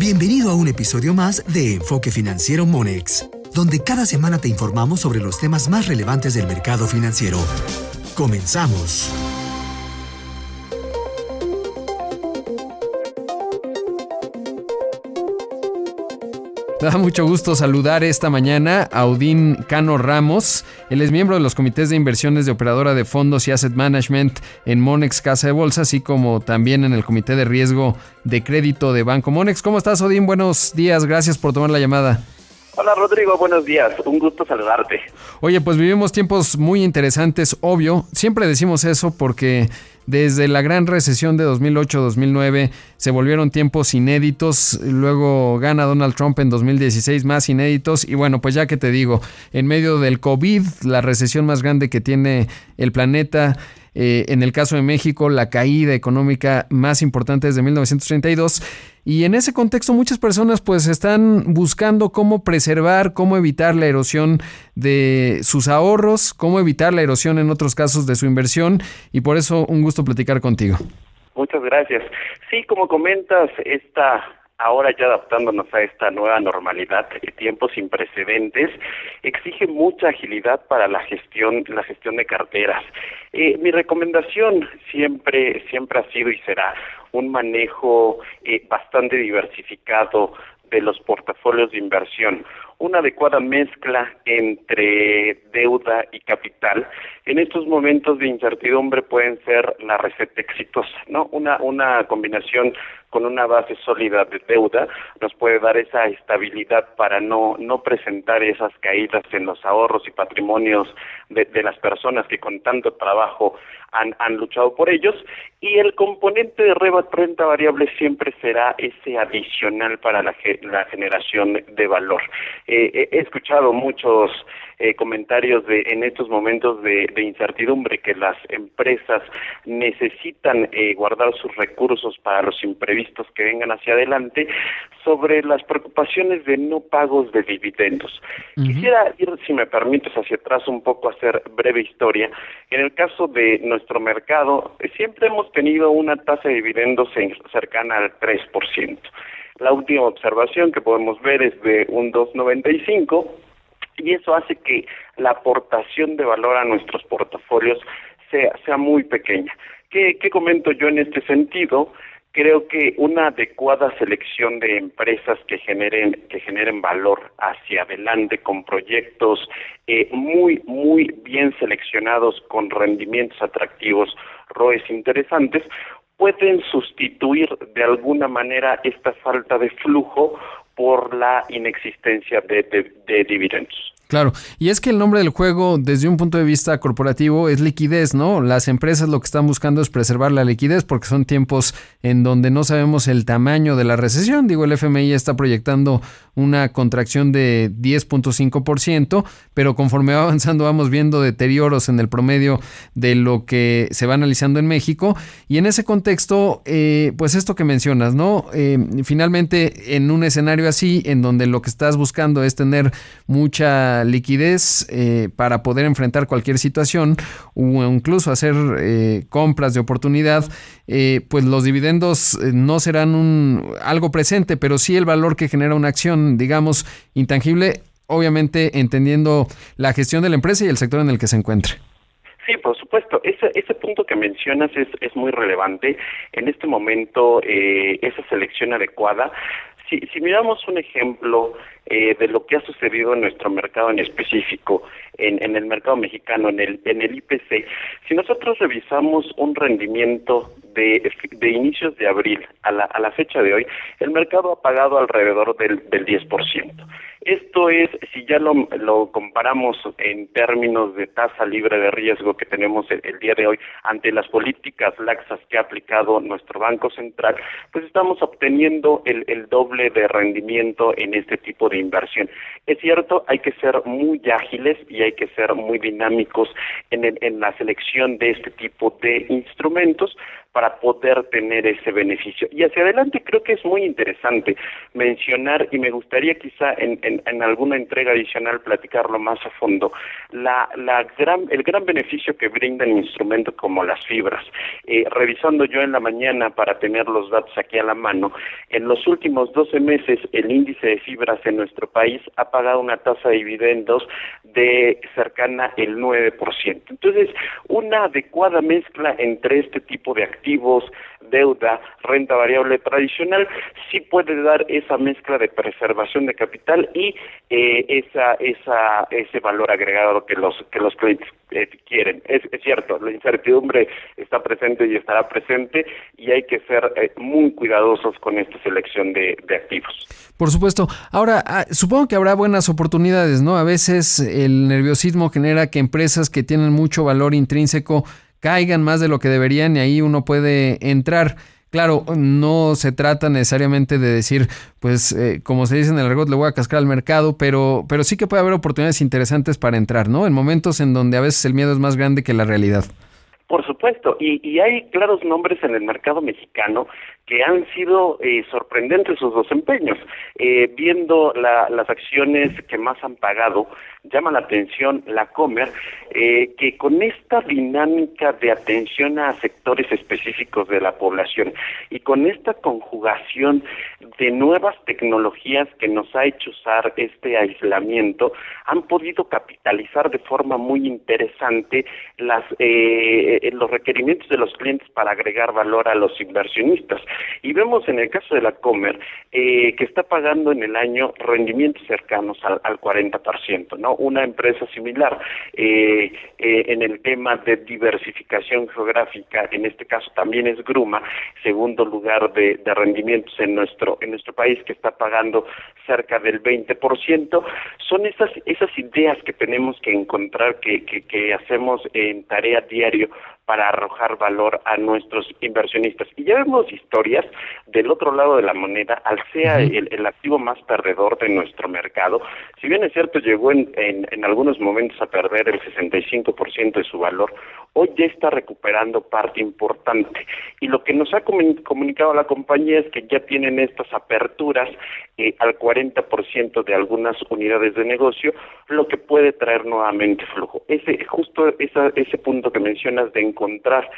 Bienvenido a un episodio más de Enfoque Financiero Monex, donde cada semana te informamos sobre los temas más relevantes del mercado financiero. Comenzamos. Me da mucho gusto saludar esta mañana a Odín Cano Ramos. Él es miembro de los comités de inversiones de operadora de fondos y asset management en Monex Casa de Bolsa, así como también en el comité de riesgo de crédito de Banco Monex. ¿Cómo estás, Odín? Buenos días, gracias por tomar la llamada. Hola Rodrigo, buenos días, un gusto saludarte. Oye, pues vivimos tiempos muy interesantes, obvio, siempre decimos eso porque desde la gran recesión de 2008-2009 se volvieron tiempos inéditos, luego gana Donald Trump en 2016 más inéditos y bueno, pues ya que te digo, en medio del COVID, la recesión más grande que tiene el planeta, eh, en el caso de México, la caída económica más importante desde 1932. Y en ese contexto muchas personas pues están buscando cómo preservar, cómo evitar la erosión de sus ahorros, cómo evitar la erosión en otros casos de su inversión y por eso un gusto platicar contigo. Muchas gracias. Sí, como comentas, esta ahora ya adaptándonos a esta nueva normalidad de tiempos sin precedentes, exige mucha agilidad para la gestión, la gestión de carteras. Eh, mi recomendación siempre, siempre ha sido y será un manejo eh, bastante diversificado de los portafolios de inversión, una adecuada mezcla entre deuda y capital. En estos momentos de incertidumbre pueden ser la receta exitosa, ¿no? Una, una combinación con una base sólida de deuda nos puede dar esa estabilidad para no, no presentar esas caídas en los ahorros y patrimonios de, de las personas que con tanto trabajo han, han luchado por ellos y el componente de renta variable siempre será ese adicional para la, la generación de valor. Eh, he escuchado muchos eh, comentarios de en estos momentos de, incertidumbre que las empresas necesitan eh, guardar sus recursos para los imprevistos que vengan hacia adelante sobre las preocupaciones de no pagos de dividendos. Quisiera ir, si me permites, hacia atrás un poco hacer breve historia. En el caso de nuestro mercado, siempre hemos tenido una tasa de dividendos cercana al 3%. La última observación que podemos ver es de un 2.95 y eso hace que la aportación de valor a nuestros portafolios sea, sea muy pequeña. ¿Qué, ¿Qué comento yo en este sentido? Creo que una adecuada selección de empresas que generen que generen valor hacia adelante con proyectos eh, muy muy bien seleccionados con rendimientos atractivos ROEs interesantes pueden sustituir de alguna manera esta falta de flujo por la inexistencia de, de dividendos. Claro, y es que el nombre del juego desde un punto de vista corporativo es liquidez, ¿no? Las empresas lo que están buscando es preservar la liquidez porque son tiempos en donde no sabemos el tamaño de la recesión. Digo, el FMI está proyectando una contracción de 10.5%, pero conforme va avanzando vamos viendo deterioros en el promedio de lo que se va analizando en México. Y en ese contexto, eh, pues esto que mencionas, ¿no? Eh, finalmente, en un escenario así, en donde lo que estás buscando es tener mucha liquidez eh, para poder enfrentar cualquier situación o incluso hacer compras de oportunidad, eh, pues los dividendos no serán un, algo presente, pero sí el valor que genera una acción, digamos, intangible, obviamente entendiendo la gestión de la empresa y el sector en el que se encuentre. Sí, por supuesto. Ese, ese punto que mencionas es, es muy relevante. En este momento, esa selección adecuada si, si miramos un ejemplo eh, de lo que ha sucedido en nuestro mercado en específico, en, en el mercado mexicano, en el, en el IPC, si nosotros revisamos un rendimiento de, inicios de abril a la, a la fecha de hoy, el mercado ha pagado alrededor del, del 10%. Esto es, si ya lo, lo comparamos en términos de tasa libre de riesgo que tenemos el, día de hoy ante las políticas laxas que ha aplicado nuestro Banco Central, pues estamos obteniendo el, el doble de rendimiento en este tipo de inversión. Es cierto, hay que ser muy ágiles y hay que ser muy dinámicos en, en la selección de este tipo de instrumentos para poder tener ese beneficio. Y hacia adelante creo que es muy interesante mencionar, y me gustaría quizá en, en, alguna entrega adicional platicarlo más a fondo, la, la gran, el gran beneficio que brindan instrumentos como las fibras. Eh, revisando yo en la mañana para tener los datos aquí a la mano, en los últimos 12 meses el índice de fibras en nuestro país ha pagado una tasa de dividendos de cercana el 9%. Entonces, una adecuada mezcla entre este tipo de activos, deuda, renta variable tradicional, sí puede dar esa mezcla de preservación de capital y eh, esa, esa, ese valor agregado que los, que los clientes eh, quieren. Es, cierto, la incertidumbre está presente y estará presente y hay que ser eh, muy cuidadosos con esta selección de, activos. Por supuesto. Ahora, ah, supongo que habrá buenas oportunidades, ¿no? A veces el nerviosismo genera que empresas que tienen mucho valor intrínseco caigan más de lo que deberían y ahí uno puede entrar. Claro, no se trata necesariamente de decir, pues, eh, como se dice en el argot, le voy a cascar al mercado, pero, pero sí que puede haber oportunidades interesantes para entrar, ¿no? En momentos en donde a veces el miedo es más grande que la realidad. Por supuesto, y, y hay claros nombres en el mercado mexicano que han sido eh, sorprendentes sus desempeños. Eh, viendo las acciones que más han pagado, llama la atención la Comer, eh, que con esta dinámica de atención a sectores específicos de la población y con esta conjugación de nuevas tecnologías que nos ha hecho usar este aislamiento, han podido capitalizar de forma muy interesante las, los requerimientos de los clientes para agregar valor a los inversionistas. Y vemos en el caso de la Comer eh, que está pagando en el año rendimientos cercanos al, al 40%, ¿no? Una empresa similar eh, eh, en el tema de diversificación geográfica, en este caso también es Gruma, segundo lugar de, de rendimientos en nuestro en nuestro país que está pagando cerca del 20%, son esas esas ideas que tenemos que encontrar que, que, hacemos en tarea diario para arrojar valor a nuestros inversionistas. Y ya vemos historias del otro lado de la moneda, al sea el, activo más perdedor de nuestro mercado. Si bien es cierto, llegó en, en, algunos momentos a perder el 65% de su valor, hoy ya está recuperando parte importante. Y lo que nos ha comunicado la compañía es que ya tienen estas aperturas eh, al 40% de algunas unidades de negocio, lo que puede traer nuevamente flujo. Ese justo esa, ese punto que mencionas de encontrar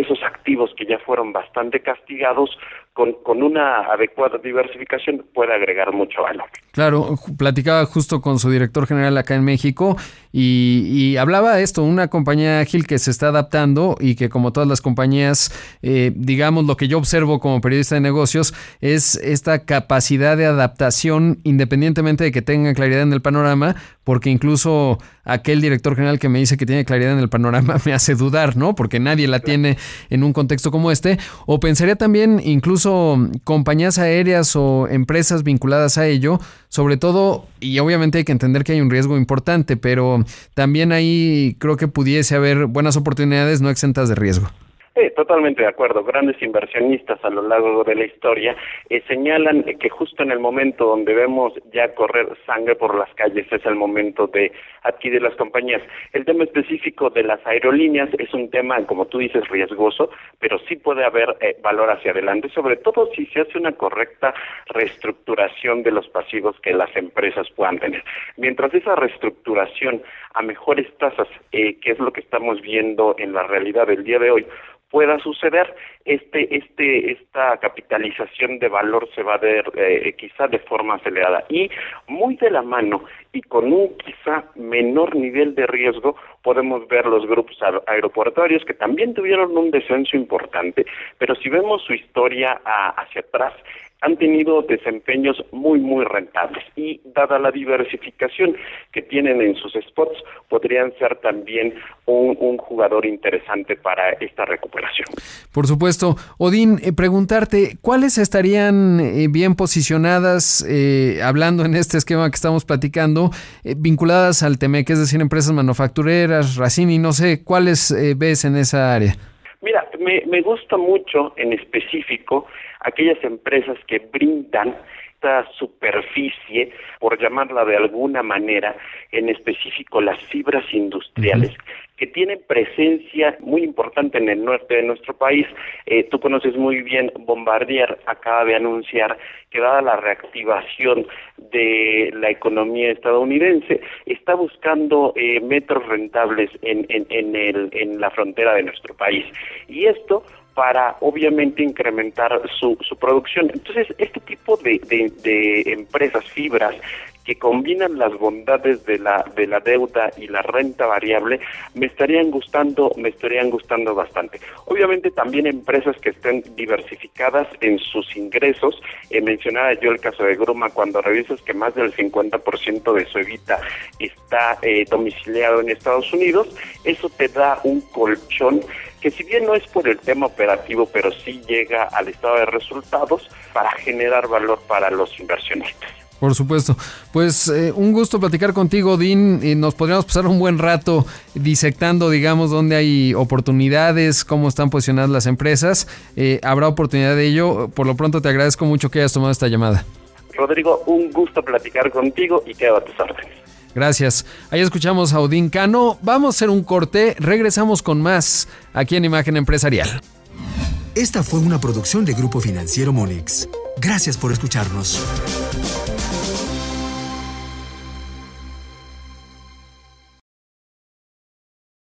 esos activos que ya fueron bastante castigados, con, con una adecuada diversificación puede agregar mucho valor. Claro, platicaba justo con su director general acá en México y, y hablaba de esto, una compañía ágil que se está adaptando y que como todas las compañías, eh, digamos, lo que yo observo como periodista de negocios es esta capacidad de adaptación independientemente de que tengan claridad en el panorama, porque incluso aquel director general que me dice que tiene claridad en el panorama me hace dudar, ¿no? Porque nadie la tiene en un contexto como este. O pensaría también incluso compañías aéreas o empresas vinculadas a ello, sobre todo, y obviamente hay que entender que hay un riesgo importante, pero también ahí creo que pudiese haber buenas oportunidades no exentas de riesgo. Totalmente de acuerdo. Grandes inversionistas a lo largo de la historia eh, señalan que justo en el momento donde vemos ya correr sangre por las calles es el momento de adquirir las compañías. El tema específico de las aerolíneas es un tema, como tú dices, riesgoso, pero sí puede haber eh, valor hacia adelante, sobre todo si se hace una correcta reestructuración de los pasivos que las empresas puedan tener. Mientras esa reestructuración a mejores tasas, eh, que es lo que estamos viendo en la realidad del día de hoy, pueda suceder, este, este, esta capitalización de valor se va a ver eh, quizá de forma acelerada y muy de la mano y con un quizá menor nivel de riesgo podemos ver los grupos aeroportuarios que también tuvieron un descenso importante, pero si vemos su historia hacia atrás, han tenido desempeños muy, muy rentables y dada la diversificación que tienen en sus spots, podrían ser también un, jugador interesante para esta recuperación. Por supuesto. Odín, eh, preguntarte, ¿cuáles estarían eh, bien posicionadas, eh, hablando en este esquema que estamos platicando, vinculadas al TEMEC, es decir, empresas manufactureras, Racini, no sé, ¿cuáles ves en esa área? Mira, me, me gusta mucho en específico aquellas empresas que brindan esta superficie, por llamarla de alguna manera, en específico las fibras industriales, que tienen presencia muy importante en el norte de nuestro país. Eh, tú conoces muy bien, Bombardier acaba de anunciar que dada la reactivación de la economía estadounidense, está buscando eh, metros rentables en, en, en, el, en la frontera de nuestro país. Y esto para obviamente incrementar su, su producción. Entonces, este tipo de, de, empresas, fibras, que combinan las bondades de la de la deuda y la renta variable me estarían gustando me estarían gustando bastante obviamente también empresas que estén diversificadas en sus ingresos eh, mencionaba yo el caso de Gruma cuando revisas que más del 50% de su evita está eh, domiciliado en Estados Unidos eso te da un colchón que si bien no es por el tema operativo, pero sí llega al estado de resultados para generar valor para los inversionistas. Por supuesto. Pues eh, un gusto platicar contigo, Dean. Y nos podríamos pasar un buen rato disectando, digamos, dónde hay oportunidades, cómo están posicionadas las empresas. Eh, habrá oportunidad de ello. Por lo pronto te agradezco mucho que hayas tomado esta llamada. Rodrigo, un gusto platicar contigo y quedo a tus órdenes. Gracias. Ahí escuchamos a Odín Cano. Vamos a hacer un corte. Regresamos con más aquí en Imagen Empresarial. Esta fue una producción de Grupo Financiero Monex. Gracias por escucharnos.